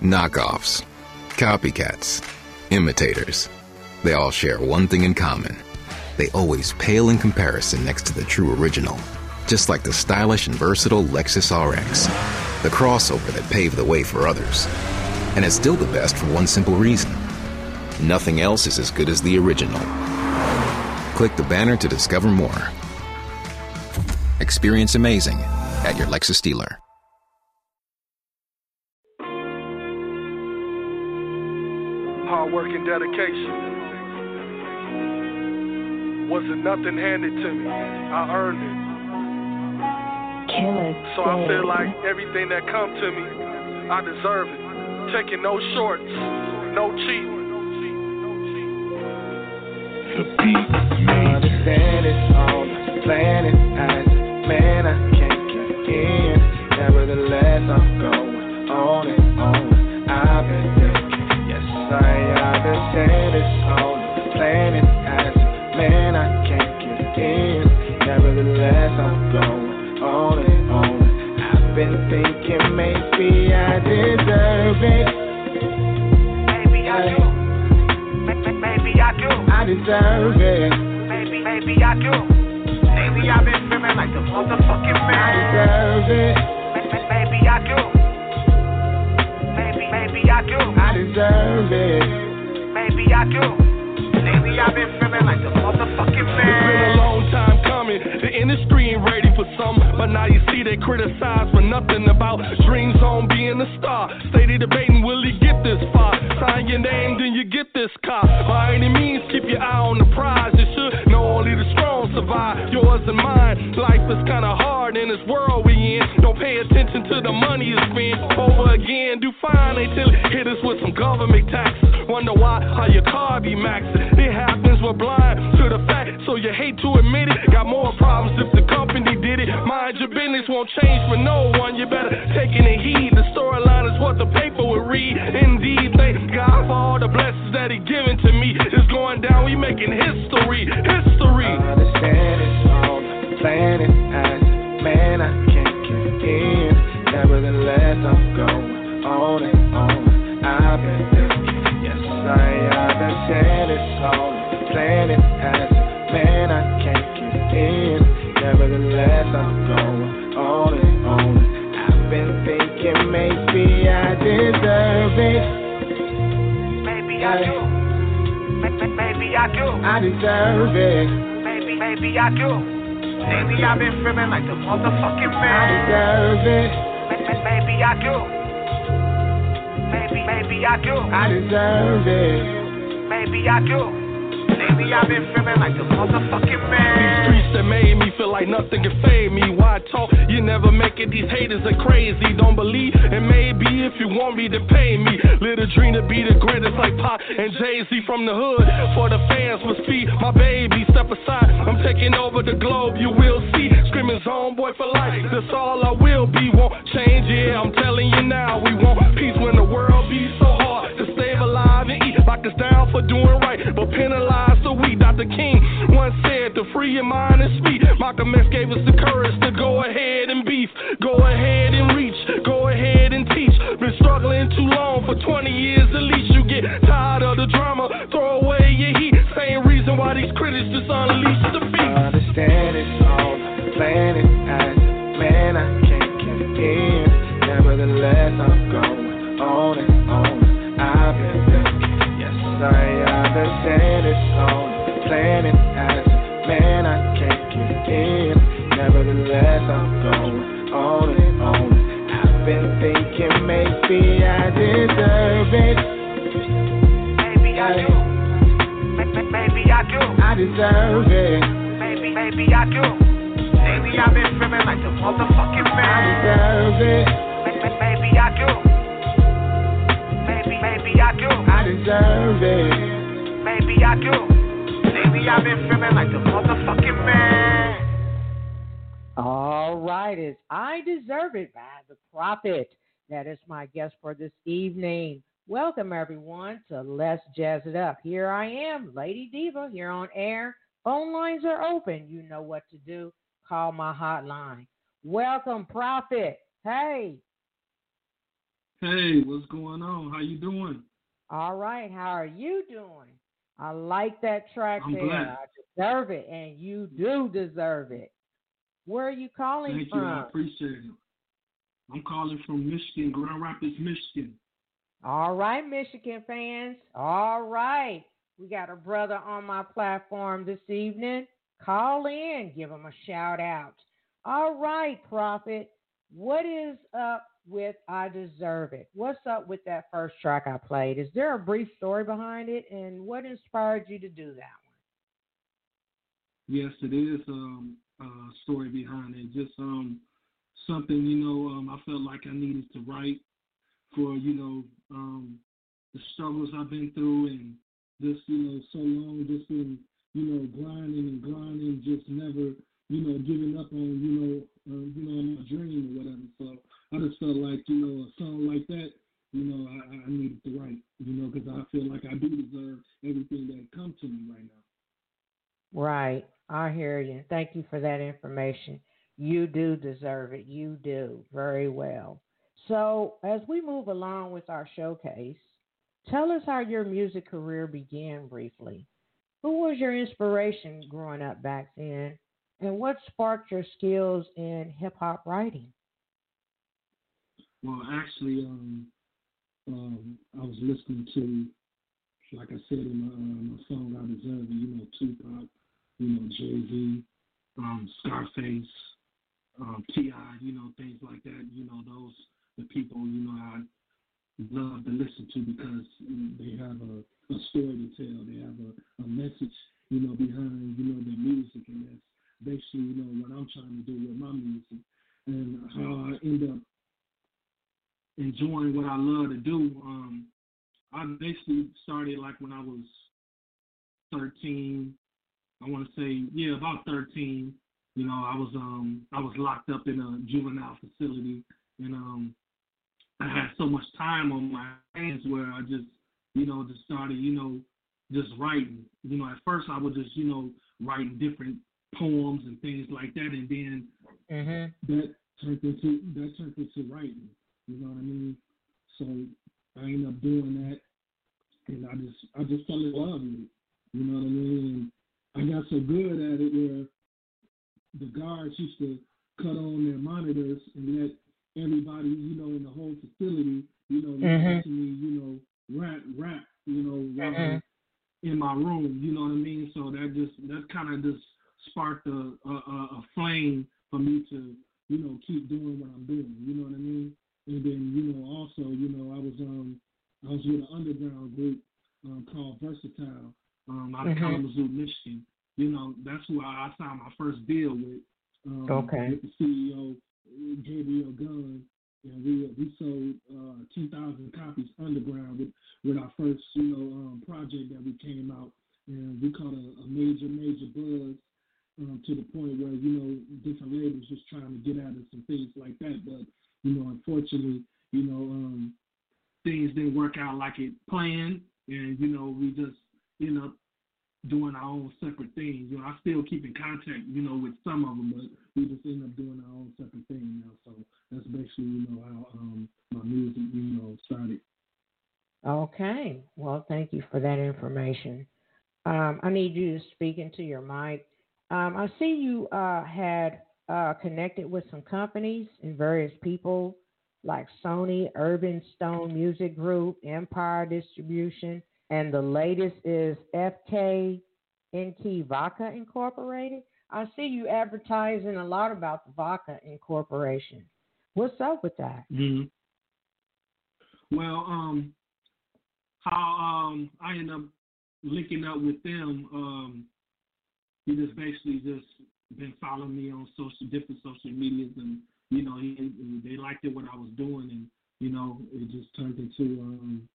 Knockoffs, copycats, imitators. They all share one thing in common. They always pale in comparison next to the true original. Just like the stylish and versatile Lexus RX, the crossover that paved the way for others. And it's still the best for one simple reason. Nothing else is as good as the original. Click the banner to discover more. Experience amazing at your Lexus dealer. Hard work and dedication. Wasn't nothing handed to me. I earned it. So I feel like everything that come to me, I deserve it. Taking no shorts, no cheating. The beat Understand it's on the planet as man I can't get in. Nevertheless I'm going deserve it. Maybe I do. Maybe I do. I deserve it. Maybe, maybe I do. Lately I've been feeling like the motherfucking man. I deserve it. Maybe I do. Maybe, maybe I do. I deserve it. Maybe I do. Lately I've been feeling like the motherfucking man. It's been a long time coming. The industry ain't ready for some, but now you see they criticize for nothing about dreams on being a star. Steady debating, will he get this far? Sign your name, then you get this car. By any means, keep your eye on the prize. You should know only the strong survive. Yours and mine. Life is kinda hard in this world we in. Don't pay attention to the money you spend. Over again, fine it hit us with some government taxes. Wonder why how your car be maxing. It happens, we're blind to the fact, so you hate to admit it. Got more problems if the company did it. Mind your business won't change for no one. You better take it in heed. The storyline is what the paper would read. Indeed, thank God for all the blessings that He given to me. It's going down, we making history, history. Understand it's as man I can't get in. Nevertheless I'm going on and on. I've been thinking, yes I understand it's the planet as man I can't get in. Nevertheless I'm going on and on. I've been thinking maybe I deserve it. Maybe I do. Maybe I do. I deserve it. Maybe, maybe I do. Lately I've been feeling like the motherfucking man. I deserve it. Maybe I do. Maybe, maybe I do. I deserve it. Maybe I do. Lately I've been feeling like the motherfucking man. Streets that made me feel like nothing can fade me. Why talk? You never make it. These haters are crazy. Don't believe, and maybe if you want me to pay me. Little dream to be the greatest like Pop and Jay Z from the hood. For the fans must feed my baby. Step aside, I'm taking over the globe. You will see, screaming homeboy for life. That's all I will be. Won't change, yeah. I'm telling you now, we want peace when the world be so hard alive and eat. Us down for doing right, but penalize the weak. Dr. King once said to free your mind and speak. Malcolm X gave us the courage to go ahead and beef. Go ahead and reach. Go ahead and teach. Been struggling too long for 20 years at least. You get tired of the drama. Throw Profit. That is my guest for this evening. Welcome, everyone, to Let's Jazz It Up. Here I am, Lady Diva, here on air. Phone lines are open. You know what to do. Call my hotline. Welcome, Profit. Hey. Hey, what's going on? How you doing? All right. How are you doing? I like that track I'm there. blessed. I deserve it, and you do deserve it. Where are you calling Thank from? you. I appreciate it. I'm calling from Michigan, Grand Rapids, Michigan. All right, Michigan fans. All right. We got a brother on my platform this evening. Call in, give him a shout out. All right, Profit. What is up with I Deserve It? What's up with that first track I played? Is there a brief story behind it? And what inspired you to do that one? Yes, it is um, a story behind it. Just um, something, you know, um, I felt like I needed to write for, you know, um, the struggles I've been through and just, you know, so long just been, you know, grinding and grinding, just never, you know, giving up on, you know, uh, you know, my dream or whatever. So I just felt like, you know, a song like that, you know, I, I needed to write, you know, because I feel like I do deserve everything that come to me right now. Right. I hear you. Thank you for that information. You do deserve it. You do. Very well. So, as we move along with our showcase, tell us how your music career began briefly. Who was your inspiration growing up back then? And what sparked your skills in hip hop writing? Well, actually, um, um, I was listening to, like I said in my, uh, my song "I Deserve It," you know, Tupac, you know, Jay Z, um, Scarface, um, T.I., you know, things like that. You know, those the people you know I love to listen to because they have a, a story to tell. They have a, a message, you know, behind you know their music, and that's basically you know what I'm trying to do with my music and how I end up enjoying what I love to do. Um, I basically started like when I was 13. I want to say yeah, about 13. You know, I was um I was locked up in a juvenile facility, and um I had so much time on my hands where I just you know just started you know just writing. You know, at first I was just you know writing different poems and things like that, and then Mm-hmm. that turned into that turned into writing. You know what I mean? So I ended up doing that, and I just I just fell in love with it. You know what I mean? And I got so good at it where the guards used to cut on their monitors and let everybody, you know, in the whole facility, you know, Mhm. to me, you know, rap, rap, you know, Mhm. In my room. You know what I mean? So that just that kind of just sparked a, a a flame for me to, you know, keep doing what I'm doing. You know what I mean? And then, you know, also, you know, I was um I was with an underground group um, called Versatile um, out of Mhm. Kalamazoo, Michigan. You know, that's who I, signed my first deal with. Um, Okay. With the CEO Gabriel Gunn, and we we sold uh, 2,000 copies underground with with our first you know um, project that we came out, and we caught a, a major major buzz um, to the point where you know different labels just trying to get at us and things like that. But you know, unfortunately, you know, um, things didn't work out like it planned, and you know, we just end up doing our own separate things. You know, I still keep in contact, you know, with some of them, but we just end up doing our own separate thing now. So that's basically, you know, how um, my music, you know, started. Okay. Well, thank you for that information. Um, I need you to speak into your mic. Um, I see you uh, had uh, connected with some companies and various people like Sony, Urban Stone Music Group, Empire Distribution, and the latest is FK NT Vodka Incorporated. I see you advertising a lot about the Vodka Incorporation. What's up with that? Mm-hmm. Well, um, how um, I end up linking up with them, um, he just basically just been following me on social different social medias, and you know, he, they liked it what I was doing, and you know, it just turned into um,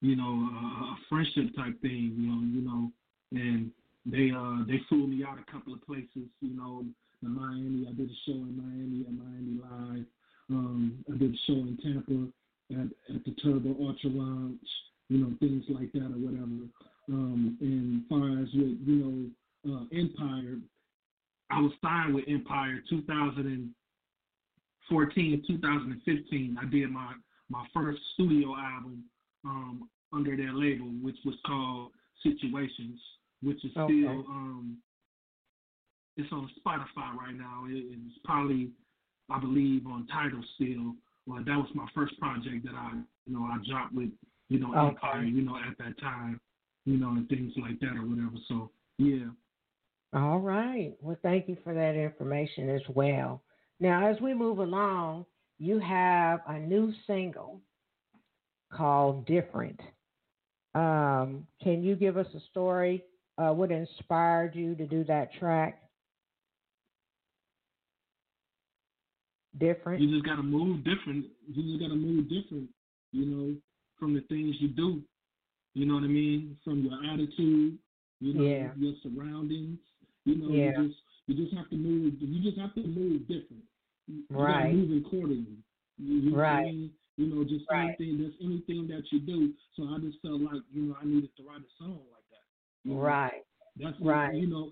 you know, a, friendship type thing, you know, you know, and they uh they flew me out a couple of places, you know, in Miami. I did a show in Miami at Miami Live. Um, I did a show in Tampa at, at the Turbo Ultra Lounge, you know, things like that or whatever. Um, and far as with, you know, uh, Empire, I was signed with Empire 2014, 2015. I did my my first studio album um, under their label, which was called Situations, which is Okay. still um, it's on Spotify right now. It, it's probably, I believe, on Tidal still. Well, that was my first project that I, you know, I dropped with, you know, Okay. Empire, you know, at that time, you know, and things like that or whatever. So yeah, All right. Well, thank you for that information as well. Now, as we move along, you have a new single called Different. Um, can you give us a story? Uh, what inspired you to do that track? Different. you just gotta move different. You just gotta move different, you know, from the things you do. You know what I mean? From your attitude, you know, Yeah. your surroundings. You know, Yeah. you just you just have to move. You just have to move different. You Right. move accordingly. You, you know what I Right. mean? You know, just Right. anything. That's anything that you do. So I just felt like you know I needed to write a song like that. you know? Right. That's Right. You know,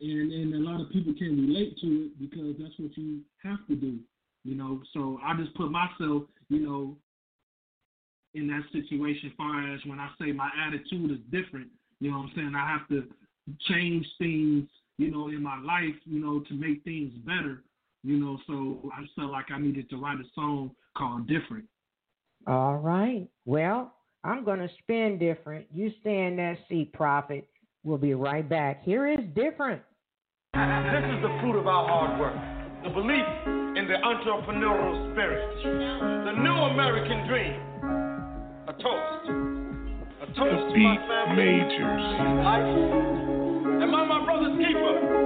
and and a lot of people can relate to it because that's what you have to do. You know, so I just put myself, you know, in that situation. Far as when I say my attitude is different, you know what I'm saying. I have to change things, you know, in my life, you know, to make things better. You know, so I just felt like I needed to write a song called "Different." All right. Well, I'm going to spin different. You stay in that seat, Profit. We'll be right back. Here is different. This is the fruit of our hard work, the belief in the entrepreneurial spirit, the new American dream. A toast. A toast to my family. Life. Am I my brother's keeper?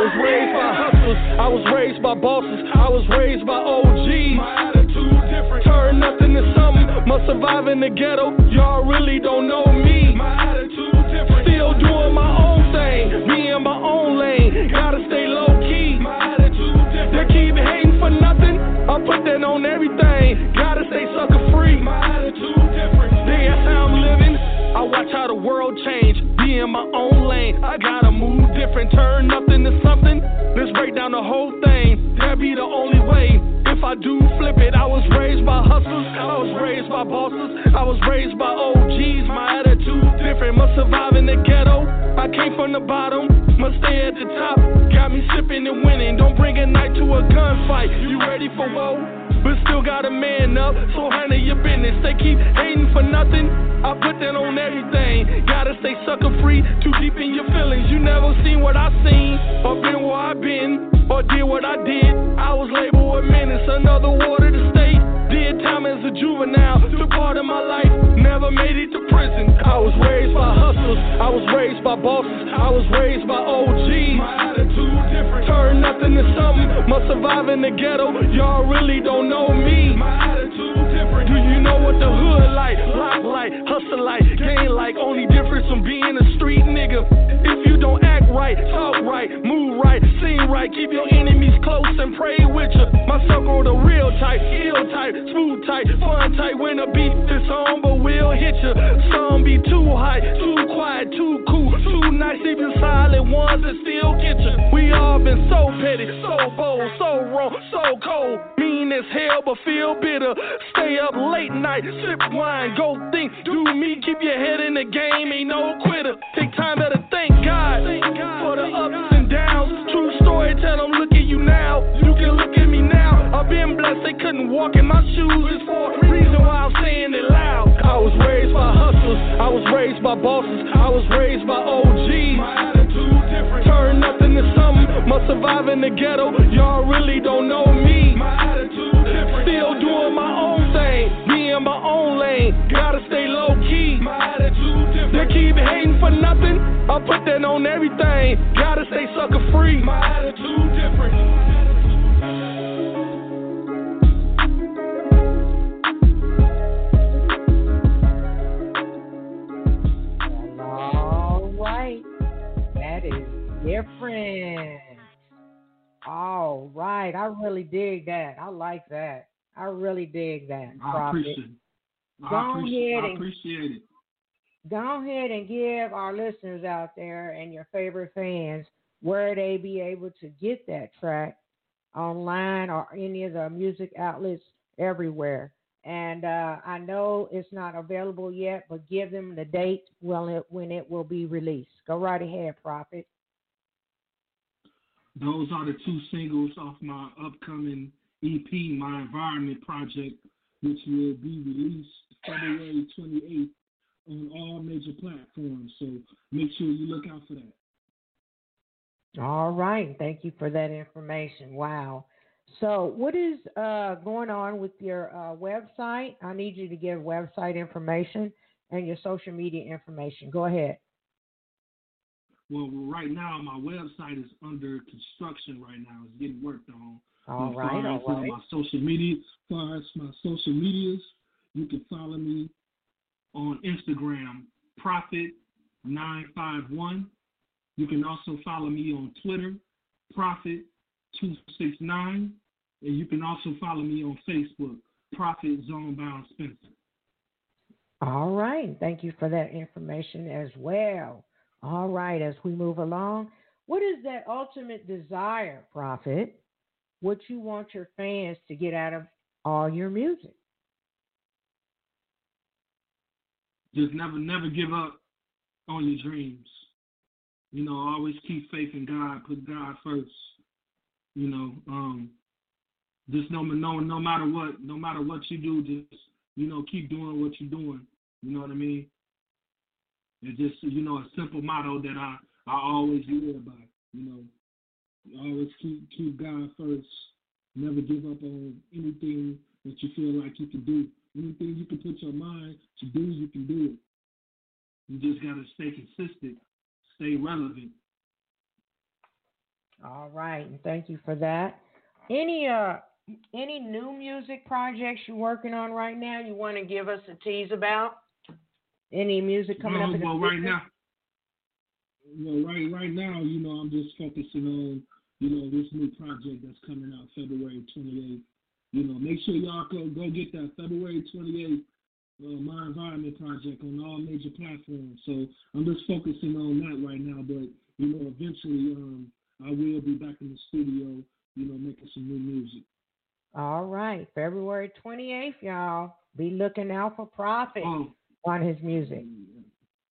Was raised by hustlers, I was raised by bosses, I was raised by OGs. My attitude different. Turn nothing to something, must survive in the ghetto. Y'all really don't know me. My attitude different. Still doing my own thing, me in my own lane. Gotta stay low key. My attitude They keep hating for nothing, I put that on everything. Gotta stay sucker free. My attitude different. That's how I'm living. I watch how the world change. In my own lane. I gotta move different. Turn nothing to something. Let's break down the whole thing. That be the only way. If I do flip it, I was raised by hustlers. I was raised by bosses. I was raised by OGs. My attitude different. Must survive in the ghetto. I came from the bottom. Must stay at the top. Got me sipping and winning. Don't bring a night to a gunfight. You ready for woe? But still gotta man up, so handle your business. They keep hating for nothing. I put that on everything. Gotta stay sucker free, too deep in your feelings. You never seen what I seen, or been where I been, or did what I did. I was labeled a menace, another water to the state. Did time as a juvenile, took part of my life, never made it to prison. I was raised by hustlers, I was raised by bosses, I was raised by OGs. My attitude different. Turn nothing to something, must survive in the ghetto. Y'all really don't know me. My attitude different. Do you know what the hood like? Type, ill type, smooth type, fun type. When the beat is on, but we'll hit you. Some be too high, too quiet, too cool, too nice. Even silent ones that still get you. We all been so petty, so bold, so wrong, so cold. Mean as hell, but feel bitter. Stay up late night, sip wine, go think. Do me, keep your head in the game, ain't no quitter. Take time, better thank God for the ups and downs. True story, tell them, look at you now. Been blessed, they couldn't walk in my shoes. It's for a reason why I'm saying it loud. I was raised by hustlers, I was raised by bosses, I was raised by OGs. My attitude different. Turn nothing to something, must survive in the ghetto. Y'all really don't know me. My attitude different. Still doing my own thing, be in my own lane. Gotta stay low key. My attitude They keep hating for nothing. I put that on everything. Gotta stay sucker free. My attitude different. Different. All right. I really dig that. I like that. I really dig that. I appreciate it. Go I appreciate, ahead I and- appreciate it. Go ahead and give our listeners out there and your favorite fans where they be able to get that track online or any of the music outlets everywhere. And uh, I know it's not available yet, but give them the date when it, when it will be released. Go right ahead, Profit. Those are the two singles off my upcoming EP, My Environment Project, which will be released February 28th on all major platforms. So make sure you look out for that. All right. Thank you for that information. Wow. So, what is uh, going on with your uh, website? I need you to give website information and your social media information. Go ahead. Well, right now my website is under construction right now. It's getting worked on. All right, all right. my social media, as far as my social medias, you can follow me on Instagram, Profit951. You can also follow me on Twitter, Profit269. And you can also follow me on Facebook, Profit Zonebound Spencer. All right. Thank you for that information as well. All right. As we move along, what is that ultimate desire, Profit? What you want your fans to get out of all your music? Just never, never give up on your dreams. You know, always keep faith in God. Put God first. You know, um, just no, no, no matter what, no matter what you do, just you know, keep doing what you're doing. You know what I mean? It's just you know a simple motto that I I always live by. You know, always keep keep God first. Never give up on anything that you feel like you can do. Anything you can put your mind to do, you can do it. You just gotta stay consistent, stay relevant. All right, and thank you for that. Any uh any new music projects you're working on right now you want to give us a tease about? Any music coming well, up well, right now, well, right right now, you know, I'm just focusing on, you know, this new project that's coming out February 28th. You know, make sure y'all go go get that February 28th. Uh, my environment project on all major platforms. So I'm just focusing on that right now. But you know, eventually, um, I will be back in the studio. You know, making some new music. All right, February 28th, y'all. Be looking out for Profit. Oh, on his music.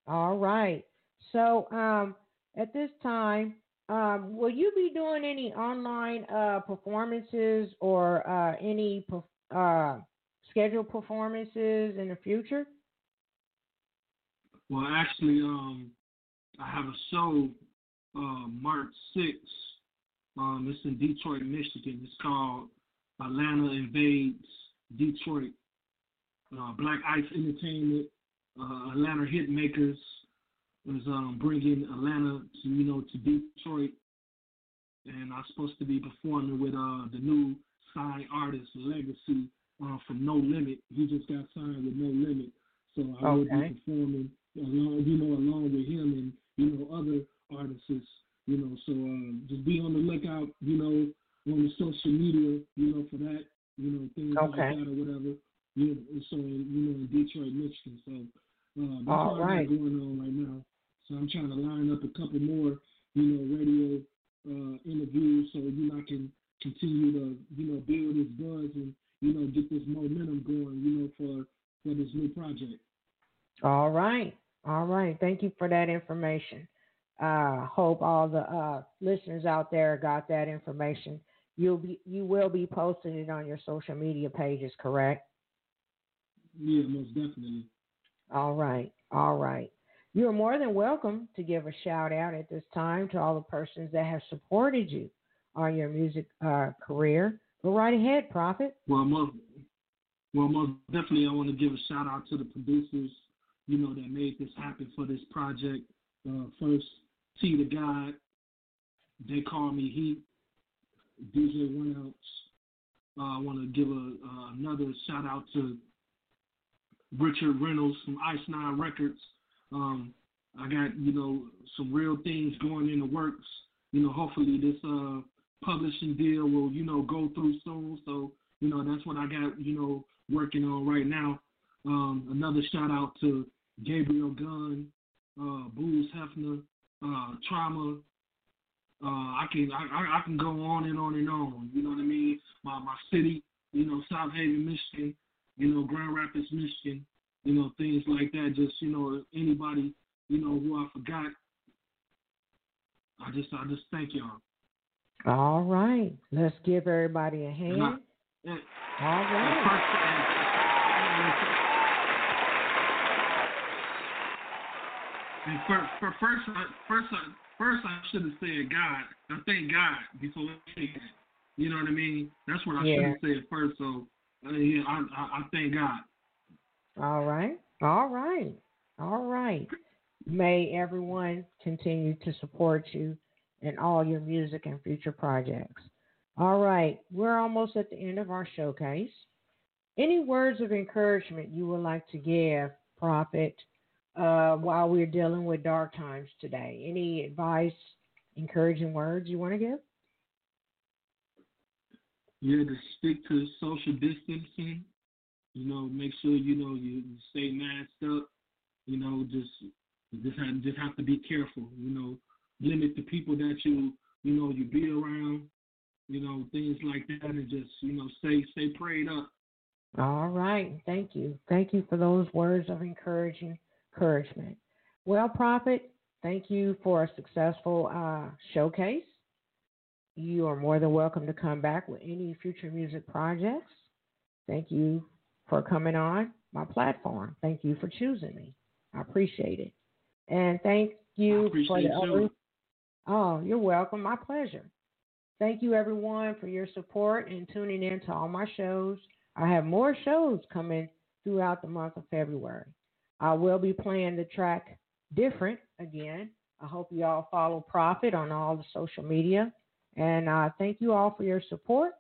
All right. So, um, at this time, um, will you be doing any online uh, performances or uh, any uh, scheduled performances in the future? Well, actually, um, I have a show uh, March 6th. Um, it's in Detroit, Michigan. It's called Atlanta Invades Detroit. Uh, Black Ice Entertainment, uh, Atlanta Hitmakers is um, bringing Atlanta to you know to Detroit, and I'm supposed to be performing with uh, the new signed artist Legacy uh, from No Limit. He just got signed with No Limit, so I will be performing along you know along with him and you know other artists. You know, so um, just be on the lookout. You know, on the social media. You know, for that. You know, things Okay. like that or whatever. You know, so you know in Detroit, Michigan. So uh, that's All got going on right now. So I'm trying to line up a couple more, you know, radio uh, interviews so you know I can continue to, you know, build this buzz and you know get this momentum going, you know, for for this new project. All right. All right. Thank you for that information. Uh, hope all the uh, listeners out there got that information. You'll be you will be posting it on your social media pages, correct? Yeah, most definitely. All right. All right. You're more than welcome to give a shout out at this time to all the persons that have supported you on your music uh, career. Go right ahead, Profit. Well, most, well, most definitely, I want to give a shout out to the producers, you know, that made this happen for this project. Uh, first, T the God, they call me Heat, DJ One Ounce. Uh, I want to give a uh, another shout out to Richard Reynolds from Ice Nine Records. Um, I got you know some real things going in the works. You know, hopefully this uh, publishing deal will you know go through soon. So you know that's what I got you know working on right now. Um, another shout out to Gabriel Gunn, uh, Booz Hefner, uh, Trauma, Uh, I can I, I can go on and on and on. You know what I mean? My my city, you know, South Haven, Michigan, you know, Grand Rapids, Michigan, you know, things like that. Just you know, anybody, you know, who I forgot. I just I just thank y'all. All right, let's give everybody a hand. I, and, All right. And first, first, first, first, I should have said God. I thank God before I say that. You know what I mean? That's what I yeah. should have said first. So, I, I, I thank God. All right, all right, all right. May everyone continue to support you in all your music and future projects. All right, we're almost at the end of our showcase. Any words of encouragement you would like to give, Profit, uh, while we're dealing with dark times today? Any advice, encouraging words you want to give? Yeah, to stick to social distancing. You know, make sure you know you, stay masked up. You know, just just have just have to be careful. You know, limit the people that you you know you be around. You know, things like that, and just you know stay stay prayed up. All right, thank you, thank you for those words of encouraging encouragement. Well, Profit, thank you for a successful uh, showcase. You are more than welcome to come back with any future music projects. Thank you for coming on my platform. Thank you for choosing me. I appreciate it. And thank you for the other. Oh, you're welcome. My pleasure. Thank you, everyone, for your support and tuning in to all my shows. I have more shows coming throughout the month of February. I will be playing the track different again. I hope you all follow Profit on all the social media. And uh, thank you all for your support.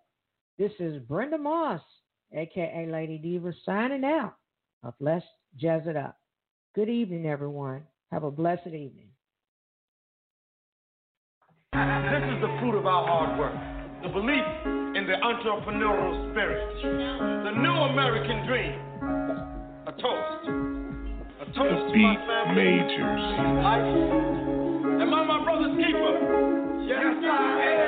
This is Brenda Moss, aka Lady Diva, signing out of Let's Jazz It Up. Good evening, everyone. Have a blessed evening. This is the fruit of our hard work, the belief in the entrepreneurial spirit, the new American dream. A toast A toast the beat majors. Am I my brother's keeper? Yes, I am.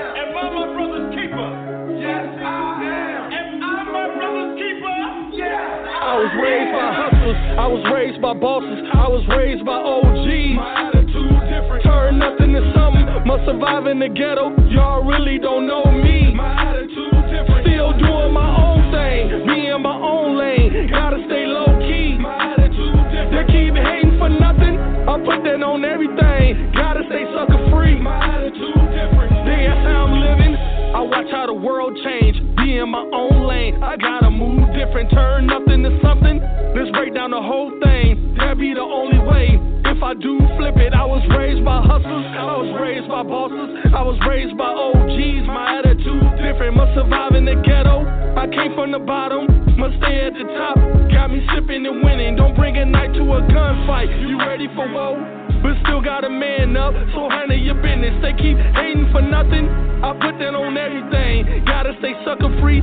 Was raised by hustlers. I was raised by bosses. I was raised by OGs. My attitude different. Turn nothing to something. Must survive in the ghetto. Y'all really don't know me. My attitude different. Still doing my own thing. Me in my own lane. Gotta stay low key. My attitude they keep hating for nothing. I put that on everything. Gotta stay sucker man up, so handle your business. They keep hating for nothing. I put that on everything. Gotta stay sucker free,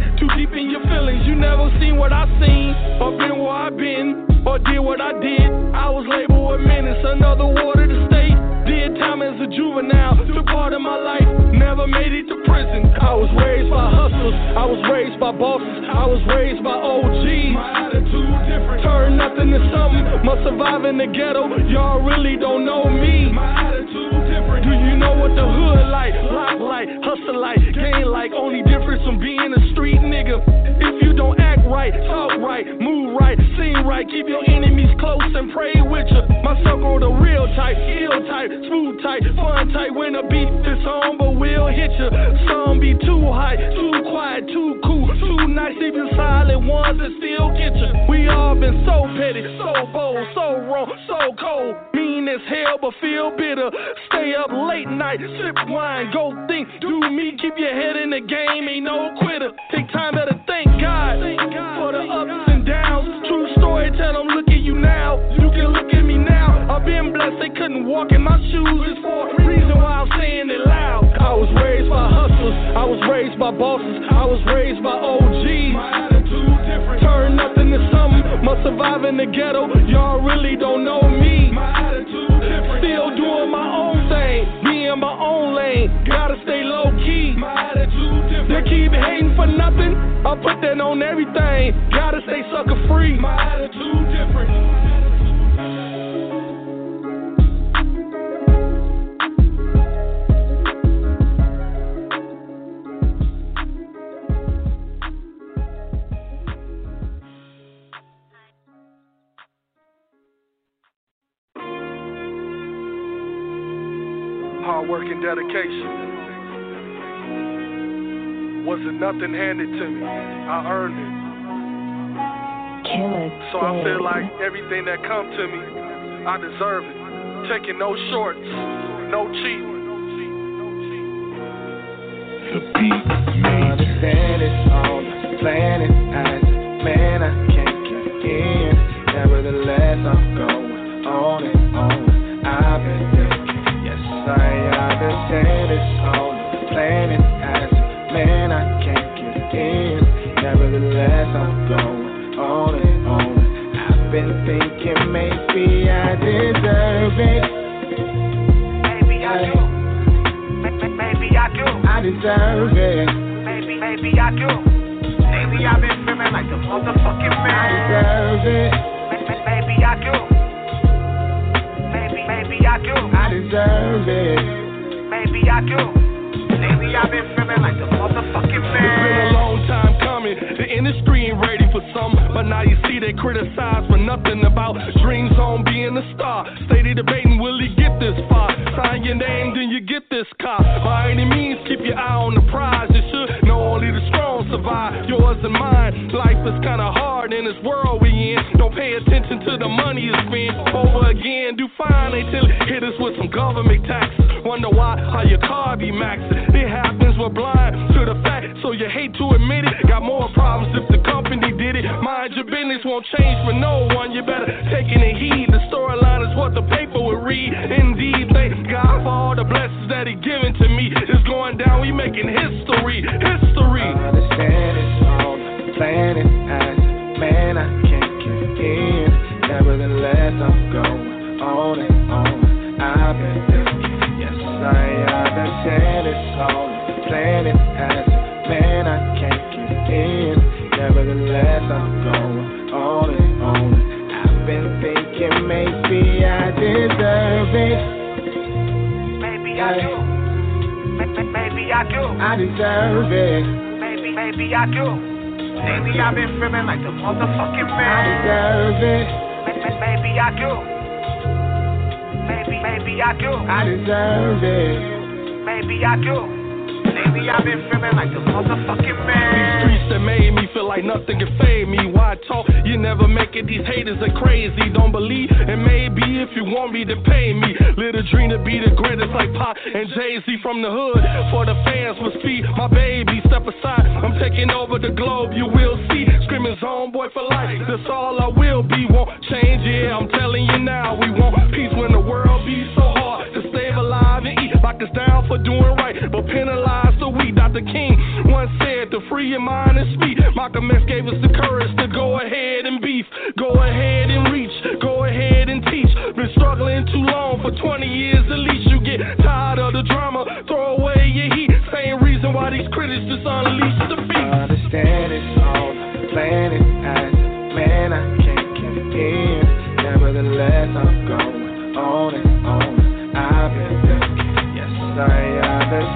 ghetto. Y'all really don't know me. My attitude different. Do you know what the hood like? Block like, hustle like, gain like. Only difference from being a street nigga. If you don't right, talk right, move right, sing right, keep your enemies close and pray with you. My circle the real type, ill type, smooth type, fun type. When the beat is on, but we'll hit you. Some be too high, too quiet, too cool, too nice. Even silent ones that still get you. We all been so petty, so bold, so wrong, so cold. Mean as hell, but feel bitter. Stay up late night, sip wine, go think, do me. Keep your head in the game, ain't no quitter. Take time, better thank God for the ups and downs. True story, tell them, look at you now. You can look at me now. I've been blessed, they couldn't walk in my shoes. It's for a reason why I'm saying it loud. I was raised by hustlers, I was raised by bosses, I was raised by OGs. My attitude different. Turn nothing to something, must survive in the ghetto. Y'all really don't know me. My leave hating for nothing. I put that on everything. Gotta stay sucker free. My attitude different. Hard work and dedication. Wasn't nothing handed to me. I earned it. So I feel like everything that come to me, I deserve it. Taking no shorts, no cheating. The beat Understand it's on the planet as man I can't get in. Nevertheless I'm deserve it. Maybe, maybe I do. Maybe I've been feeling like the motherfucking man. I deserve it. Maybe I do. Maybe, maybe I do. I deserve it. Maybe I do. Maybe I've been feeling like the motherfucking man. It's been a long time coming. The industry ain't ready for some, but now you see they criticize for nothing about dreams on being a Yours and mine. Life is kinda hard in this world we in. Don't pay attention to the money you spend. Over again, do fine until it hit us with some government taxes. Wonder why how your car be maxing. It happens, we're blind to the fact, so you hate to admit it. Got more problems if the company did it. Mind your business won't change for no one. You better take it in heed. The storyline is what the paper would read. Indeed, thank God for all the blessings that He given to me. It's going down, we making history. History. Nevertheless I'm going on and on. I've been thinking, yes I understand it's on the planet as man I can't get in. Nevertheless I'm going on and on. I've been thinking maybe I deserve it. Maybe I do. Maybe I do. I deserve it. Maybe, maybe I do. Maybe I've been feeling like the motherfucking man. I deserve it. Maybe I do. Maybe, maybe I do. I deserve it. Maybe I do. Maybe I've been feeling like the motherfucking man. These streets that made me feel like nothing can fade me. Why talk? You never make it. These haters are crazy. Don't believe, and maybe if you want me to pay me. Little dream to be the greatest like Pop and Jay Z from the hood. For the fans must feed my baby. Step aside, I'm taking over the globe. You will see, screaming zone boy for life. That's all I will be. Won't change. Yeah, I'm telling you now. We want peace when the world be so hard alive and eat. Lock us down for doing right, but penalize the weak. Dr. King once said to free your mind and speak. Malcolm X gave us the courage to go ahead and beef. Go ahead and reach. Go ahead and teach. Been struggling too long for 20 years at least. You get tired of the drama. Throw away your heat. Same reason why these critics just unleash the beast. Understand it's on planet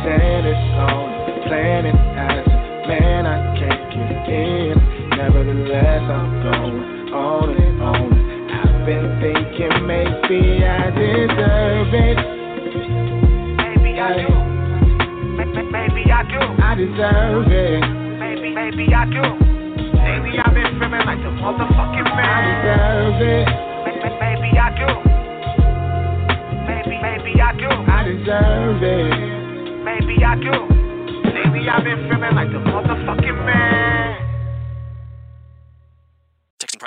understand it's on the planet as man I can't get in. Nevertheless I'm going on and on. I've been thinking maybe I deserve it. Maybe I do. Maybe I do. I deserve it. Maybe, maybe I do. Maybe I've been feeling like the motherfucking man. I deserve it. Maybe I do. Maybe, maybe I do. I deserve it. Maybe I do. Maybe I've been feeling like the motherfucking